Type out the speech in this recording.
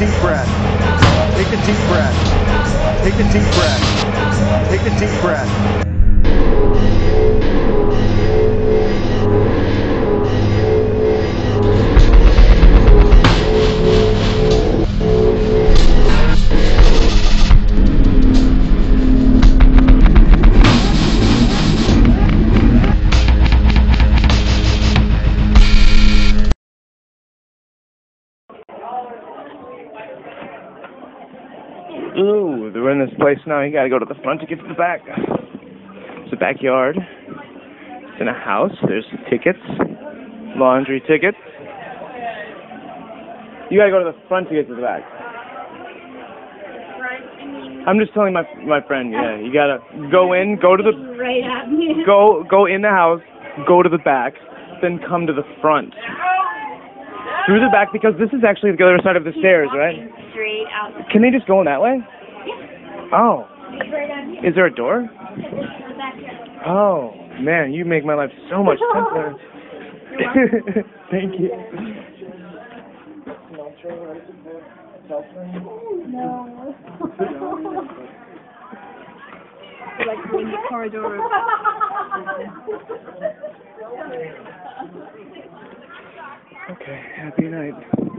deep breath. Take a deep breath. Take a deep breath. Take a deep breath. Ooh, we're in this place now. You gotta go to the front to get to the back. It's a backyard. It's in a house. There's tickets, laundry tickets. You gotta go to the front to get to the back. I'm just telling my my friend. Yeah, you gotta go in, go to the right at me. go go in the house, go to the back, then come to the front. Through the back because this is actually the other side of the stairs, right? Straight out. Can they just go in that way? Yeah. Oh, Right is there a door? Oh, man, you make my life so much simpler. Thank you. No. like in the corridor. Okay, happy night.